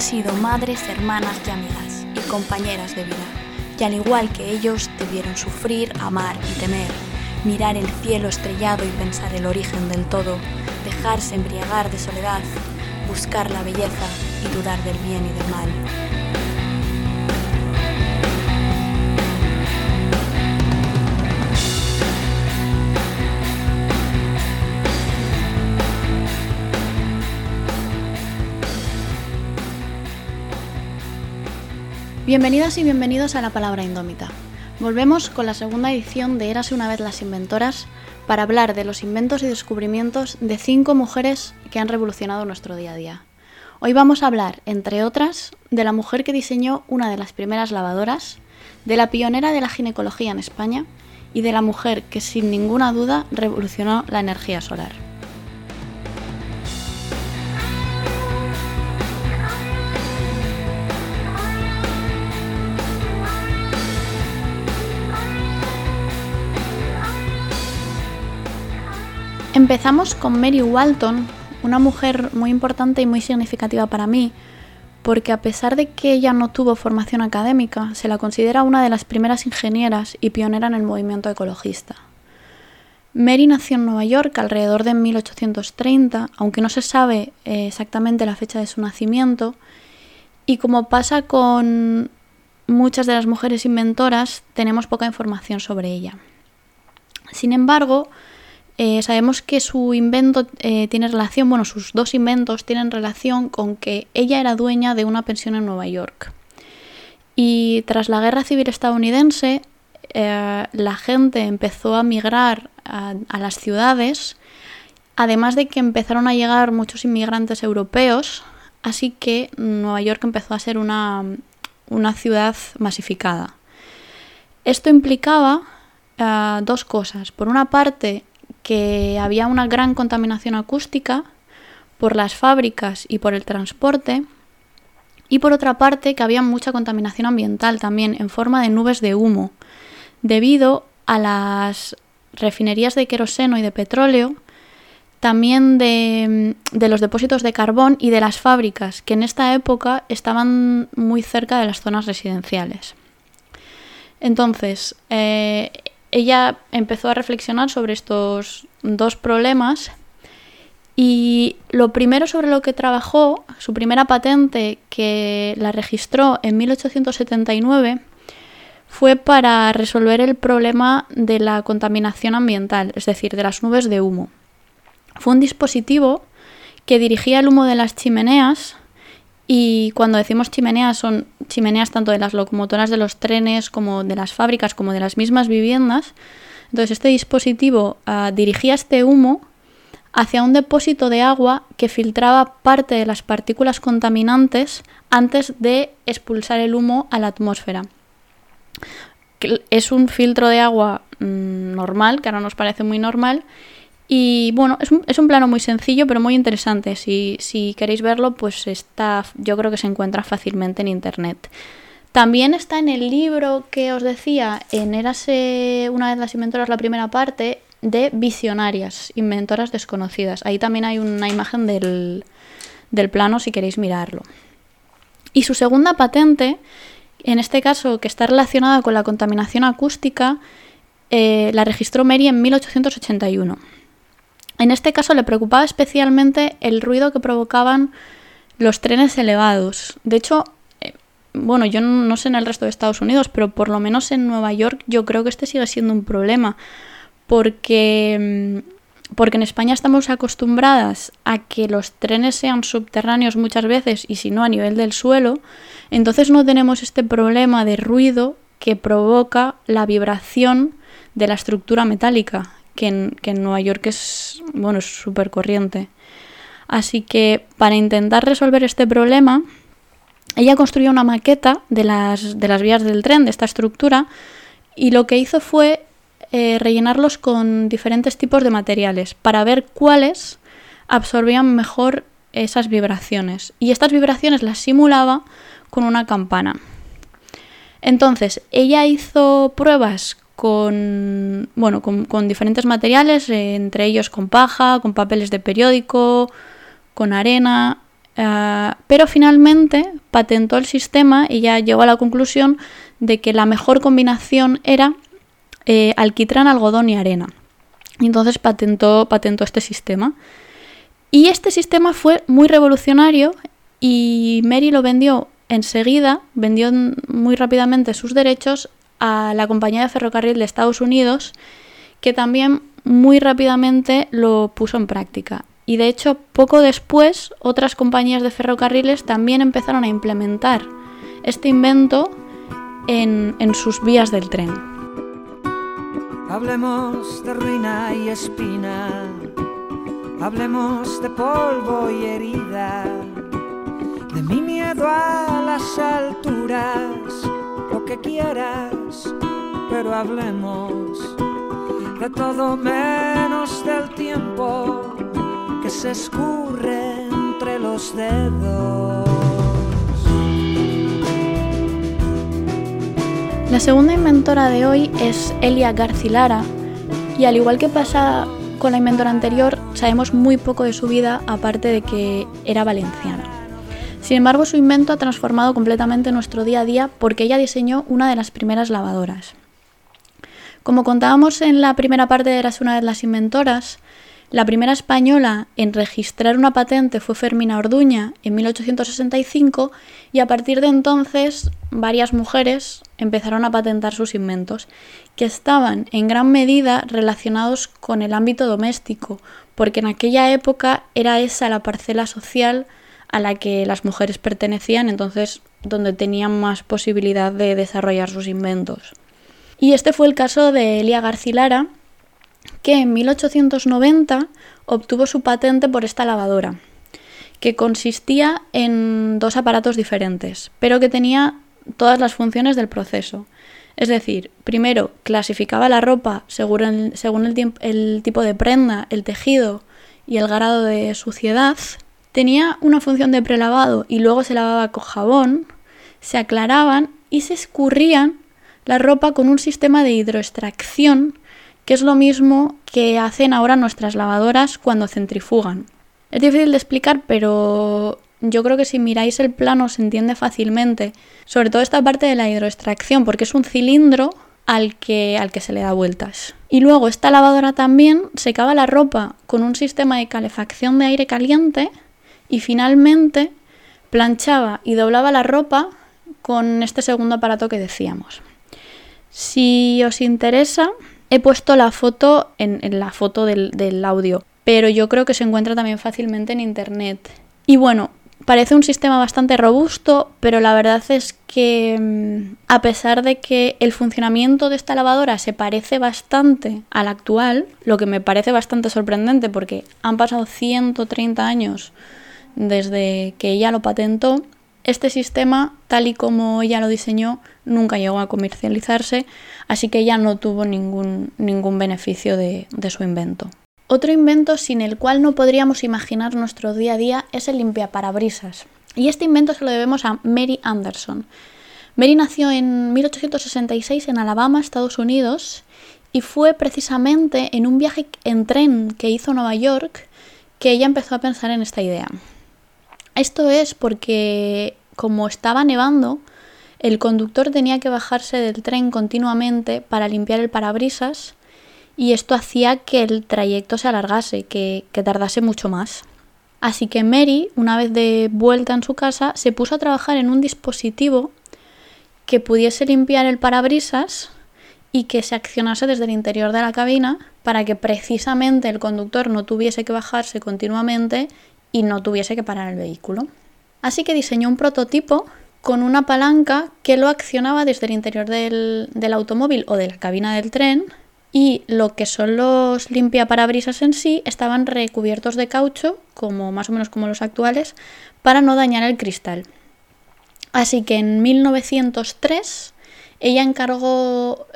han sido madres, hermanas y amigas, y compañeras de vida, y al igual que ellos debieron sufrir, amar y temer, mirar el cielo estrellado y pensar el origen del todo, dejarse embriagar de soledad, buscar la belleza y dudar del bien y del mal. Bienvenidas y bienvenidos a La Palabra Indómita. Volvemos con la segunda edición de Érase una vez las inventoras para hablar de los inventos y descubrimientos de cinco mujeres que han revolucionado nuestro día a día. Hoy vamos a hablar, entre otras, de la mujer que diseñó una de las primeras lavadoras, de la pionera de la ginecología en España y de la mujer que sin ninguna duda revolucionó la energía solar. Empezamos con Mary Walton, una mujer muy importante y muy significativa para mí, porque a pesar de que ella no tuvo formación académica, se la considera una de las primeras ingenieras y pionera en el movimiento ecologista. Mary nació en Nueva York alrededor de 1830, aunque no se sabe eh, exactamente la fecha de su nacimiento, y como pasa con muchas de las mujeres inventoras, tenemos poca información sobre ella. Sin embargo, eh, sabemos que su invento eh, tiene relación, bueno, sus dos inventos tienen relación con que ella era dueña de una pensión en Nueva York. Y tras la guerra civil estadounidense, eh, la gente empezó a migrar a, las ciudades, además de que empezaron a llegar muchos inmigrantes europeos, así que Nueva York empezó a ser una, una ciudad masificada. Esto implicaba dos cosas. Por una parte, que había una gran contaminación acústica por las fábricas y por el transporte, y por otra parte que había mucha contaminación ambiental también en forma de nubes de humo, debido a las refinerías de queroseno y de petróleo, también de, los depósitos de carbón y de las fábricas, que en esta época estaban muy cerca de las zonas residenciales. Entonces, eh, ella empezó a reflexionar sobre estos dos problemas y lo primero sobre lo que trabajó, su primera patente que la registró en 1879, fue para resolver el problema de la contaminación ambiental, es decir, de las nubes de humo. Fue un dispositivo que dirigía el humo de las chimeneas y cuando decimos chimeneas son chimeneas tanto de las locomotoras de los trenes como de las fábricas como de las mismas viviendas. Entonces este dispositivo ah, dirigía este humo hacia un depósito de agua que filtraba parte de las partículas contaminantes antes de expulsar el humo a la atmósfera. Es un filtro de agua mm, normal, que ahora nos parece muy normal, y bueno, es un, es un, plano muy sencillo, pero muy interesante. Si, queréis verlo, pues está, yo creo que se encuentra fácilmente en internet. También está en el libro que os decía, en Érase una vez las inventoras, la primera parte, de Visionarias, inventoras desconocidas. Ahí también hay una imagen del, del plano si queréis mirarlo. Y su segunda patente, en este caso que está relacionada con la contaminación acústica, eh, la registró Mary en 1881. En este caso le preocupaba especialmente el ruido que provocaban los trenes elevados. De hecho, eh, bueno, yo no, sé en el resto de Estados Unidos, pero por lo menos en Nueva York yo creo que este sigue siendo un problema. Porque, mm, porque en España estamos acostumbradas a que los trenes sean subterráneos muchas veces y si no a nivel del suelo. Entonces no tenemos este problema de ruido que provoca la vibración de la estructura metálica que en, Nueva York es bueno súper corriente. Así que para intentar resolver este problema, ella construyó una maqueta de las, de las vías del tren, de esta estructura, y lo que hizo fue eh, rellenarlos con diferentes tipos de materiales para ver cuáles absorbían mejor esas vibraciones. Y estas vibraciones las simulaba con una campana. Entonces, ella hizo pruebas con, bueno, con, diferentes materiales, entre ellos con paja, con papeles de periódico, con arena, eh, pero finalmente patentó el sistema y ya llegó a la conclusión de que la mejor combinación era eh, alquitrán, algodón y arena. Entonces patentó, patentó este sistema. Y este sistema fue muy revolucionario y Mary lo vendió enseguida, vendió muy rápidamente sus derechos a la compañía de ferrocarril de Estados Unidos, que también muy rápidamente lo puso en práctica. Y de hecho, poco después, otras compañías de ferrocarriles también empezaron a implementar este invento en, en sus vías del tren. Hablemos de ruina y espina, hablemos de polvo y herida, de mi miedo a las alturas, que quieras, pero hablemos de todo menos del tiempo que se escurre entre los dedos. La segunda inventora de hoy es Elia Garcilara y al igual que pasa con la inventora anterior, sabemos muy poco de su vida aparte de que era valenciana. Sin embargo, su invento ha transformado completamente nuestro día a día porque ella diseñó una de las primeras lavadoras. Como contábamos en la primera parte de Eras una de las inventoras, la primera española en registrar una patente fue Fermina Orduña en 1865 y a partir de entonces varias mujeres empezaron a patentar sus inventos, que estaban en gran medida relacionados con el ámbito doméstico, porque en aquella época era esa la parcela social a la que las mujeres pertenecían, entonces donde tenían más posibilidad de desarrollar sus inventos. Y este fue el caso de Elia Garcilara, que en 1890 obtuvo su patente por esta lavadora, que consistía en dos aparatos diferentes, pero que tenía todas las funciones del proceso. Es decir, primero clasificaba la ropa según según el tipo de prenda, el tejido y el grado de suciedad. Tenía una función de prelavado y luego se lavaba con jabón, se aclaraban y se escurrían la ropa con un sistema de hidroextracción, que es lo mismo que hacen ahora nuestras lavadoras cuando centrifugan. Es difícil de explicar, pero yo creo que si miráis el plano se entiende fácilmente, sobre todo esta parte de la hidroextracción, porque es un cilindro al que, al que se le da vueltas. Y luego esta lavadora también secaba la ropa con un sistema de calefacción de aire caliente y finalmente planchaba y doblaba la ropa con este segundo aparato que decíamos. Si os interesa, he puesto la foto en, la foto del, del audio, pero yo creo que se encuentra también fácilmente en internet. Y bueno, parece un sistema bastante robusto, pero la verdad es que mm, a pesar de que el funcionamiento de esta lavadora se parece bastante al actual, lo que me parece bastante sorprendente porque han pasado 130 años desde que ella lo patentó, este sistema, tal y como ella lo diseñó, nunca llegó a comercializarse, así que ella no tuvo ningún, ningún beneficio de, su invento. Otro invento sin el cual no podríamos imaginar nuestro día a día es el limpiaparabrisas. Y este invento se lo debemos a Mary Anderson. Mary nació en 1866 en Alabama, Estados Unidos, y fue precisamente en un viaje en tren que hizo a Nueva York que ella empezó a pensar en esta idea. Esto es porque como estaba nevando, el conductor tenía que bajarse del tren continuamente para limpiar el parabrisas y esto hacía que el trayecto se alargase, que, que, tardase mucho más. Así que Mary, una vez de vuelta en su casa, se puso a trabajar en un dispositivo que pudiese limpiar el parabrisas y que se accionase desde el interior de la cabina para que precisamente el conductor no tuviese que bajarse continuamente y no tuviese que parar el vehículo. Así que diseñó un prototipo con una palanca que lo accionaba desde el interior del, automóvil o de la cabina del tren y lo que son los limpiaparabrisas en sí estaban recubiertos de caucho, como más o menos como los actuales, para no dañar el cristal. Así que en 1903 ella encargó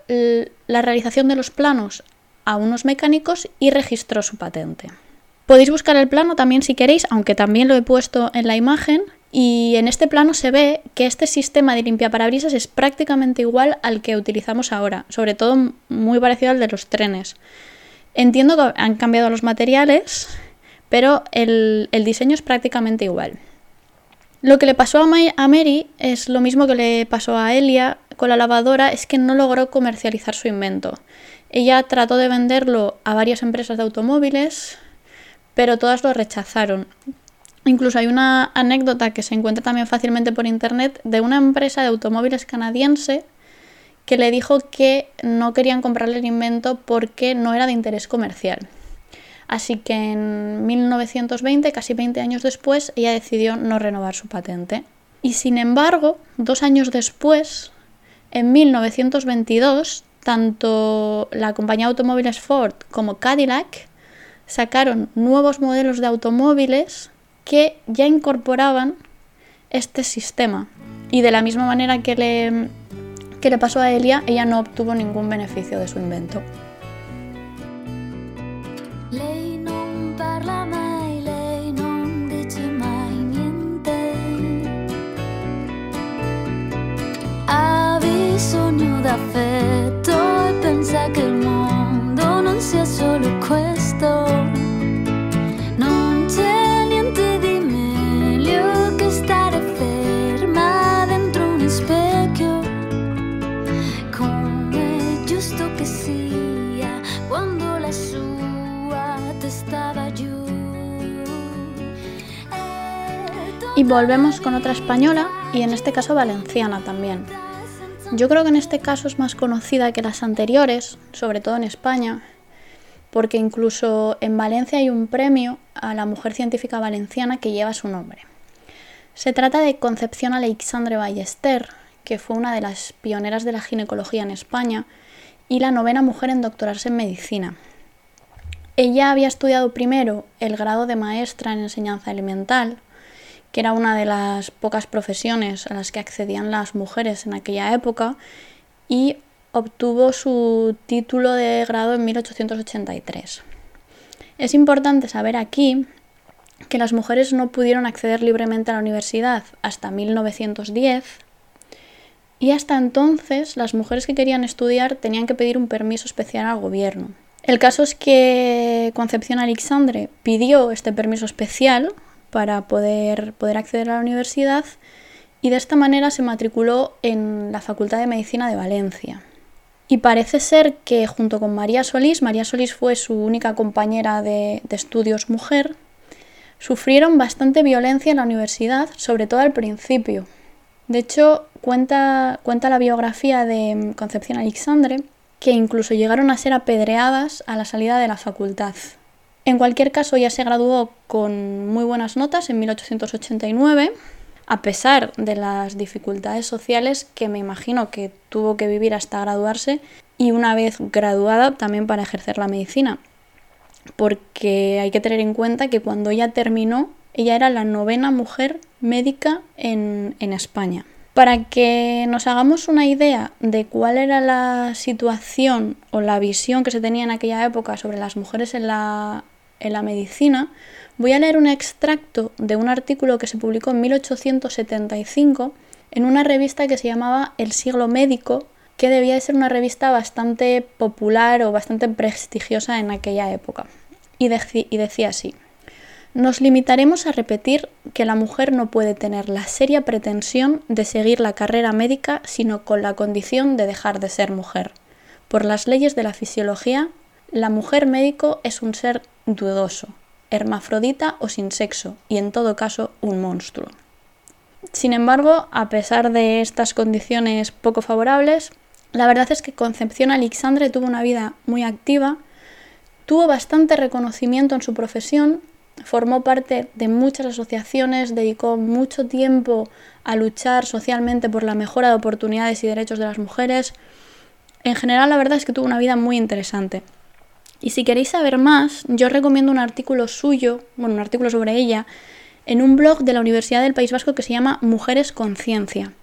la realización de los planos a unos mecánicos y registró su patente. Podéis buscar el plano también si queréis, aunque también lo he puesto en la imagen. Y en este plano se ve que este sistema de limpiaparabrisas es prácticamente igual al que utilizamos ahora, sobre todo muy parecido al de los trenes. Entiendo que han cambiado los materiales, pero el, el diseño es prácticamente igual. Lo que le pasó a Mary es lo mismo que le pasó a Elia con la lavadora, es que no logró comercializar su invento. Ella trató de venderlo a varias empresas de automóviles, pero todas lo rechazaron. Incluso hay una anécdota que se encuentra también fácilmente por internet de una empresa de automóviles canadiense que le dijo que no querían comprarle el invento porque no era de interés comercial. Así que en 1920, casi 20 años después, ella decidió no renovar su patente. Y sin embargo, dos años después, en 1922, tanto la compañía de automóviles Ford como Cadillac sacaron nuevos modelos de automóviles que ya incorporaban este sistema. Y de la misma manera que le, que le pasó a Elia, ella no obtuvo ningún beneficio de su invento. e pensa solo. Y volvemos con otra española y en este caso valenciana también. Yo creo que en este caso es más conocida que las anteriores, sobre todo en España, porque incluso en Valencia hay un premio a la mujer científica valenciana que lleva su nombre. Se trata de Concepción Alexandre Ballester, que fue una de las pioneras de la ginecología en España y la novena mujer en doctorarse en medicina. Ella había estudiado primero el grado de maestra en enseñanza elemental, que era una de las pocas profesiones a las que accedían las mujeres en aquella época, y obtuvo su título de grado en 1883. Es importante saber aquí que las mujeres no pudieron acceder libremente a la universidad hasta 1910 y hasta entonces las mujeres que querían estudiar tenían que pedir un permiso especial al gobierno. El caso es que Concepción Alexandre pidió este permiso especial para poder, poder acceder a la universidad y de esta manera se matriculó en la Facultad de Medicina de Valencia. Y parece ser que junto con María Solís, María Solís fue su única compañera de, de estudios mujer, sufrieron bastante violencia en la universidad, sobre todo al principio. De hecho, cuenta, cuenta la biografía de Concepción Alexandre que incluso llegaron a ser apedreadas a la salida de la facultad. En cualquier caso, ya se graduó con muy buenas notas en 1889, a pesar de las dificultades sociales que me imagino que tuvo que vivir hasta graduarse y una vez graduada también para ejercer la medicina. Porque hay que tener en cuenta que cuando ella terminó, ella era la novena mujer médica en, en España. Para que nos hagamos una idea de cuál era la situación o la visión que se tenía en aquella época sobre las mujeres en la, en la medicina, voy a leer un extracto de un artículo que se publicó en 1875 en una revista que se llamaba El siglo médico, que debía de ser una revista bastante popular o bastante prestigiosa en aquella época. Y, y decía así, nos limitaremos a repetir que la mujer no puede tener la seria pretensión de seguir la carrera médica sino con la condición de dejar de ser mujer. Por las leyes de la fisiología, la mujer médico es un ser dudoso, hermafrodita o sin sexo, y en todo caso un monstruo. Sin embargo, a pesar de estas condiciones poco favorables, la verdad es que Concepción Alexandre tuvo una vida muy activa, tuvo bastante reconocimiento en su profesión, formó parte de muchas asociaciones, dedicó mucho tiempo a luchar socialmente por la mejora de oportunidades y derechos de las mujeres. En general, la verdad es que tuvo una vida muy interesante. Y si queréis saber más, yo recomiendo un artículo suyo, bueno, un artículo sobre ella, en un blog de la Universidad del País Vasco que se llama Mujeres con Ciencia.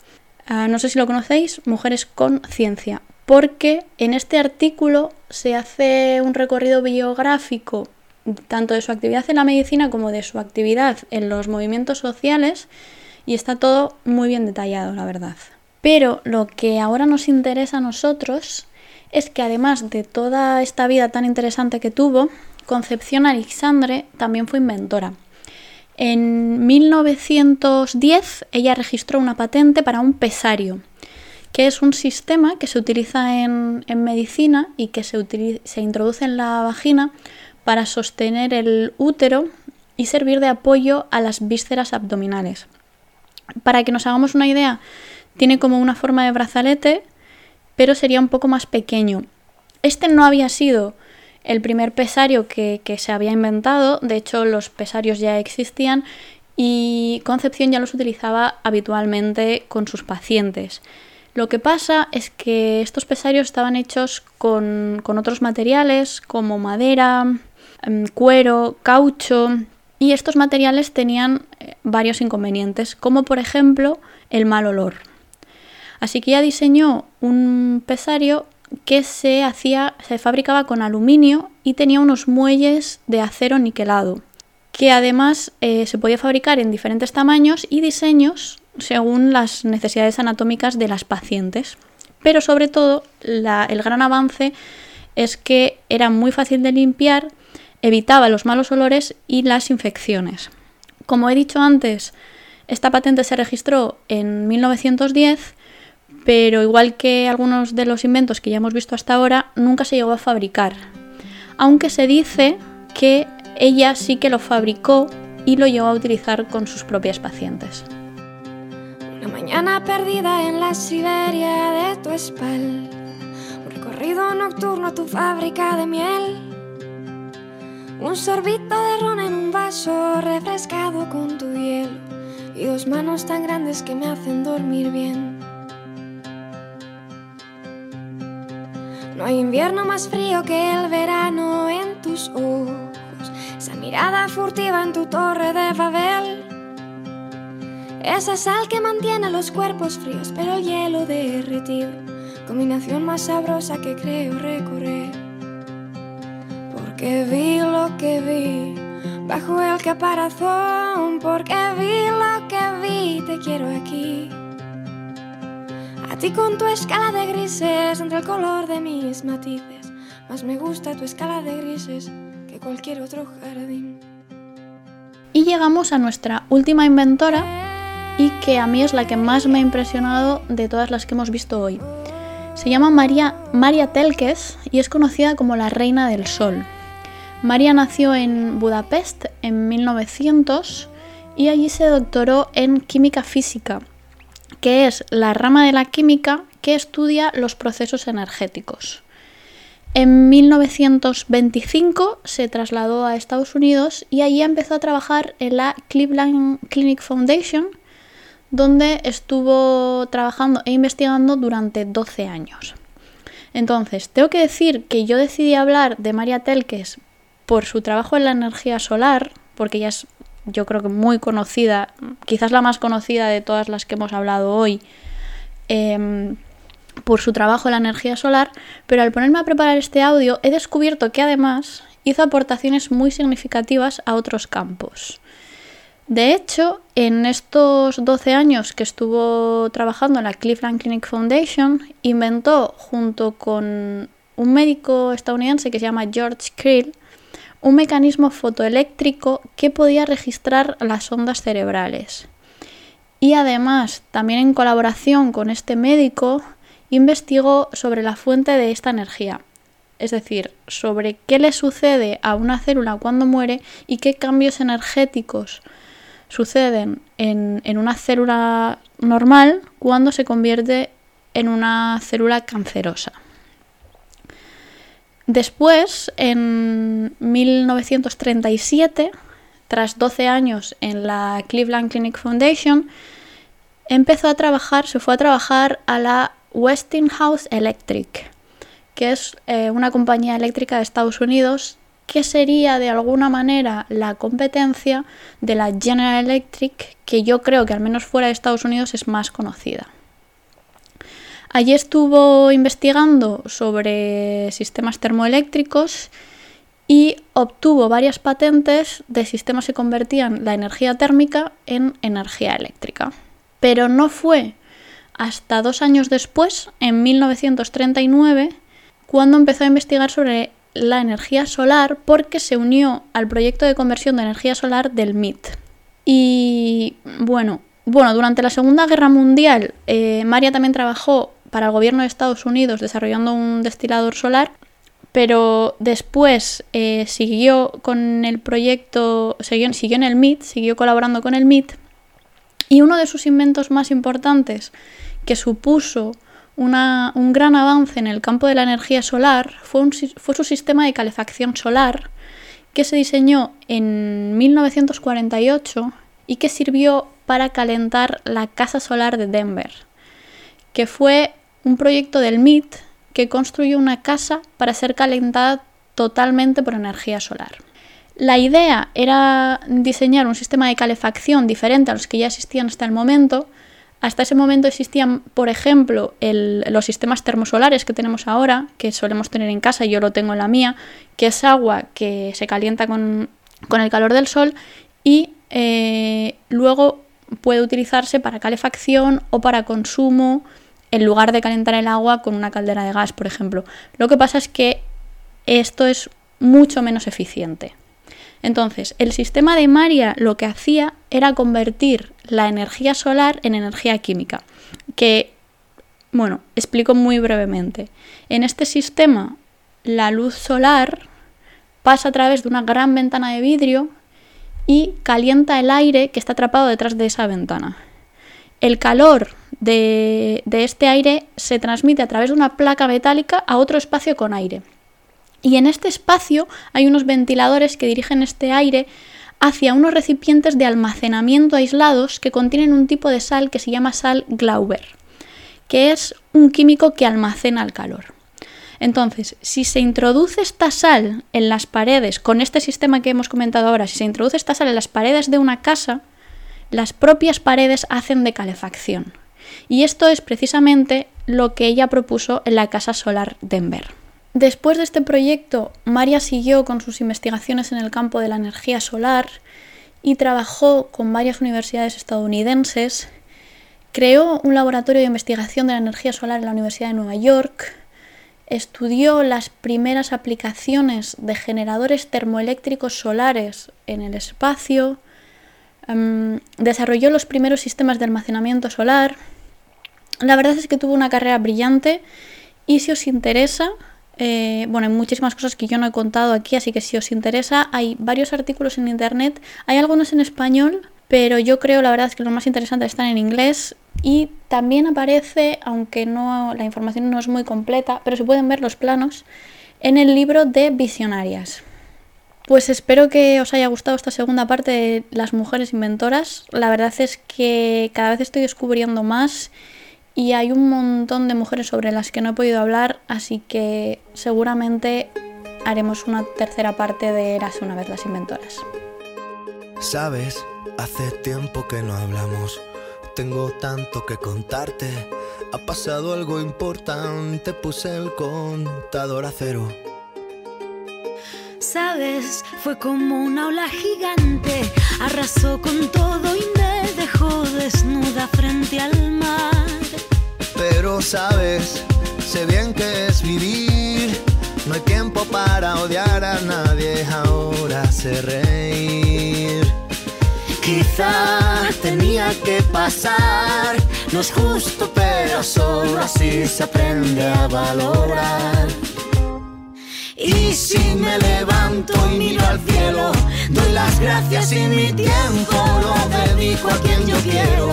Ah, no sé si lo conocéis, Mujeres con Ciencia, porque en este artículo se hace un recorrido biográfico tanto de su actividad en la medicina como de su actividad en los movimientos sociales y está todo muy bien detallado, la verdad. Pero lo que ahora nos interesa a nosotros es que además de toda esta vida tan interesante que tuvo, Concepción Alexandre también fue inventora. En 1910 ella registró una patente para un pesario, que es un sistema que se utiliza en, medicina y que se, se introduce en la vagina para sostener el útero y servir de apoyo a las vísceras abdominales. Para que nos hagamos una idea, tiene como una forma de brazalete, pero sería un poco más pequeño. Este no había sido el primer pesario que, se había inventado, de hecho los pesarios ya existían y Concepción ya los utilizaba habitualmente con sus pacientes. Lo que pasa es que estos pesarios estaban hechos con, otros materiales como madera, em, cuero, caucho, y estos materiales tenían eh, varios inconvenientes, como por ejemplo el mal olor. Así que ella diseñó un pesario que se hacía, se fabricaba con aluminio y tenía unos muelles de acero niquelado, que además eh, se podía fabricar en diferentes tamaños y diseños según las necesidades anatómicas de las pacientes. Pero sobre todo, el gran avance es que era muy fácil de limpiar, evitaba los malos olores y las infecciones. Como he dicho antes, esta patente se registró en 1910 pero igual que algunos de los inventos que ya hemos visto hasta ahora, nunca se llegó a fabricar. Aunque se dice que ella sí que lo fabricó y lo llegó a utilizar con sus propias pacientes. Una mañana perdida en la Siberia de tu espalda, un recorrido nocturno a tu fábrica de miel, un sorbito de ron en un vaso refrescado con tu hielo y dos manos tan grandes que me hacen dormir bien. No hay invierno más frío que el verano en tus ojos, esa mirada furtiva en tu torre de Babel. Esa sal que mantiene los cuerpos fríos, pero el hielo derretido, combinación más sabrosa que creo recorrer. Porque vi lo que vi bajo el caparazón, porque vi lo que vi, te quiero aquí con tu escala de grises entre el color de mis matices. Más me gusta tu escala de grises que cualquier otro jardín. Y llegamos a nuestra última inventora y que a mí es la que más me ha impresionado de todas las que hemos visto hoy. Se llama María, María Telkes y es conocida como la Reina del Sol. María nació en Budapest en 1900 y allí se doctoró en química física que es la rama de la química que estudia los procesos energéticos. En 1925 se trasladó a Estados Unidos y allí empezó a trabajar en la Cleveland Clinic Foundation, donde estuvo trabajando e investigando durante 12 años. Entonces, tengo que decir que yo decidí hablar de María Telkes por su trabajo en la energía solar, porque ella es yo creo que muy conocida, quizás la más conocida de todas las que hemos hablado hoy, em, por su trabajo en la energía solar, pero al ponerme a preparar este audio he descubierto que además hizo aportaciones muy significativas a otros campos. De hecho, en estos 12 años que estuvo trabajando en la Cleveland Clinic Foundation, inventó junto con un médico estadounidense que se llama George Krill un mecanismo fotoeléctrico que podía registrar las ondas cerebrales. Y además, también en colaboración con este médico, investigó sobre la fuente de esta energía, es decir, sobre qué le sucede a una célula cuando muere y qué cambios energéticos suceden en, una célula normal cuando se convierte en una célula cancerosa. Después, en 1937, tras 12 años en la Cleveland Clinic Foundation, empezó a trabajar, se fue a trabajar a la Westinghouse Electric, que es eh, una compañía eléctrica de Estados Unidos que sería de alguna manera la competencia de la General Electric, que yo creo que al menos fuera de Estados Unidos es más conocida. Allí estuvo investigando sobre sistemas termoeléctricos y obtuvo varias patentes de sistemas que convertían la energía térmica en energía eléctrica. Pero no fue hasta dos años después, en 1939, cuando empezó a investigar sobre la energía solar porque se unió al proyecto de conversión de energía solar del MIT. Y bueno, bueno, durante la Segunda Guerra Mundial, eh, María también trabajó para el gobierno de Estados Unidos desarrollando un destilador solar, pero después eh, siguió con el proyecto, siguió, siguió en el MIT, siguió colaborando con el MIT, y uno de sus inventos más importantes, que supuso un gran avance en el campo de la energía solar, fue, fue su sistema de calefacción solar, que se diseñó en 1948 y que sirvió para calentar la casa solar de Denver, que fue un proyecto del MIT que construyó una casa para ser calentada totalmente por energía solar. La idea era diseñar un sistema de calefacción diferente a los que ya existían hasta el momento. Hasta ese momento existían, por ejemplo, los sistemas termosolares que tenemos ahora, que solemos tener en casa, yo lo tengo en la mía, que es agua que se calienta con, el calor del sol y eh, luego puede utilizarse para calefacción o para consumo en lugar de calentar el agua con una caldera de gas, por ejemplo. Lo que pasa es que esto es mucho menos eficiente. Entonces, el sistema de Maria lo que hacía era convertir la energía solar en energía química, que, bueno, explico muy brevemente. En este sistema, la luz solar pasa a través de una gran ventana de vidrio y calienta el aire que está atrapado detrás de esa ventana. El calor de, este aire se transmite a través de una placa metálica a otro espacio con aire. Y en este espacio hay unos ventiladores que dirigen este aire hacia unos recipientes de almacenamiento aislados que contienen un tipo de sal que se llama sal Glauber, que es un químico que almacena el calor. Entonces, si se introduce esta sal en las paredes, con este sistema que hemos comentado ahora, si se introduce esta sal en las paredes de una casa, las propias paredes hacen de calefacción. Y esto es precisamente lo que ella propuso en la Casa Solar Denver. Después de este proyecto, María siguió con sus investigaciones en el campo de la energía solar y trabajó con varias universidades estadounidenses. Creó un laboratorio de investigación de la energía solar en la Universidad de Nueva York, estudió las primeras aplicaciones de generadores termoeléctricos solares en el espacio, em, desarrolló los primeros sistemas de almacenamiento solar. La verdad es que tuvo una carrera brillante y si os interesa, eh, bueno, hay muchísimas cosas que yo no he contado aquí, así que si os interesa, hay varios artículos en internet, hay algunos en español, pero yo creo la verdad es que los más interesantes están en inglés y también aparece, aunque no la información no es muy completa, pero se pueden ver los planos en el libro de Visionarias. Pues espero que os haya gustado esta segunda parte de las mujeres inventoras. La verdad es que cada vez estoy descubriendo más y hay un montón de mujeres sobre las que no he podido hablar, así que seguramente haremos una tercera parte de Eras una vez las inventoras. Sabes, hace tiempo que no hablamos tengo tanto que contarte. Ha pasado algo importante, puse el contador a cero. Sabes, fue como una ola gigante, arrasó con todo y me dejó desnuda frente al mar. Pero sabes, sé bien que es vivir, no hay tiempo para odiar a nadie, ahora sé reír. Quizá tenía que pasar, no es justo, pero solo así se aprende a valorar. Y si me levanto y miro al cielo, doy las gracias y mi tiempo lo dedico a quien yo quiero.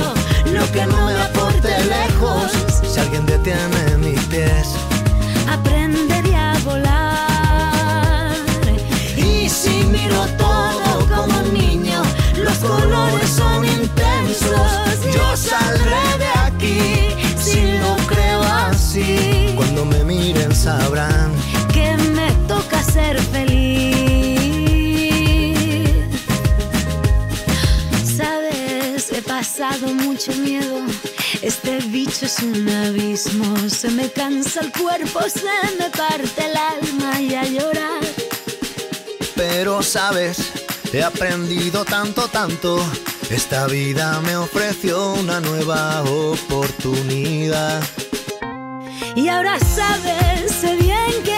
Lo que no me aporte lejos, si alguien detiene mis pies, aprendería a volar. Y si miro todo como un niño, los colores son intensos. Yo saldré de aquí si lo creo así. Cuando me miren sabrán ser feliz. Sabes, he pasado mucho miedo. Este bicho es un abismo. Se me cansa el cuerpo, se me parte el alma y a llorar. Pero sabes He aprendido tanto, tanto. Esta vida me ofreció una nueva oportunidad. Y ahora sabes bien que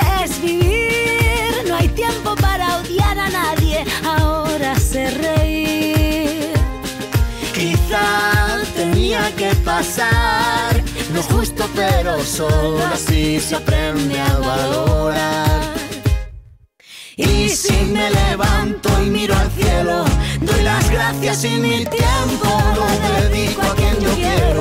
pasar. No es justo, pero solo así se aprende a valorar. Y si me levanto y miro al cielo, doy las gracias y mi tiempo lo dedico a quien yo quiero.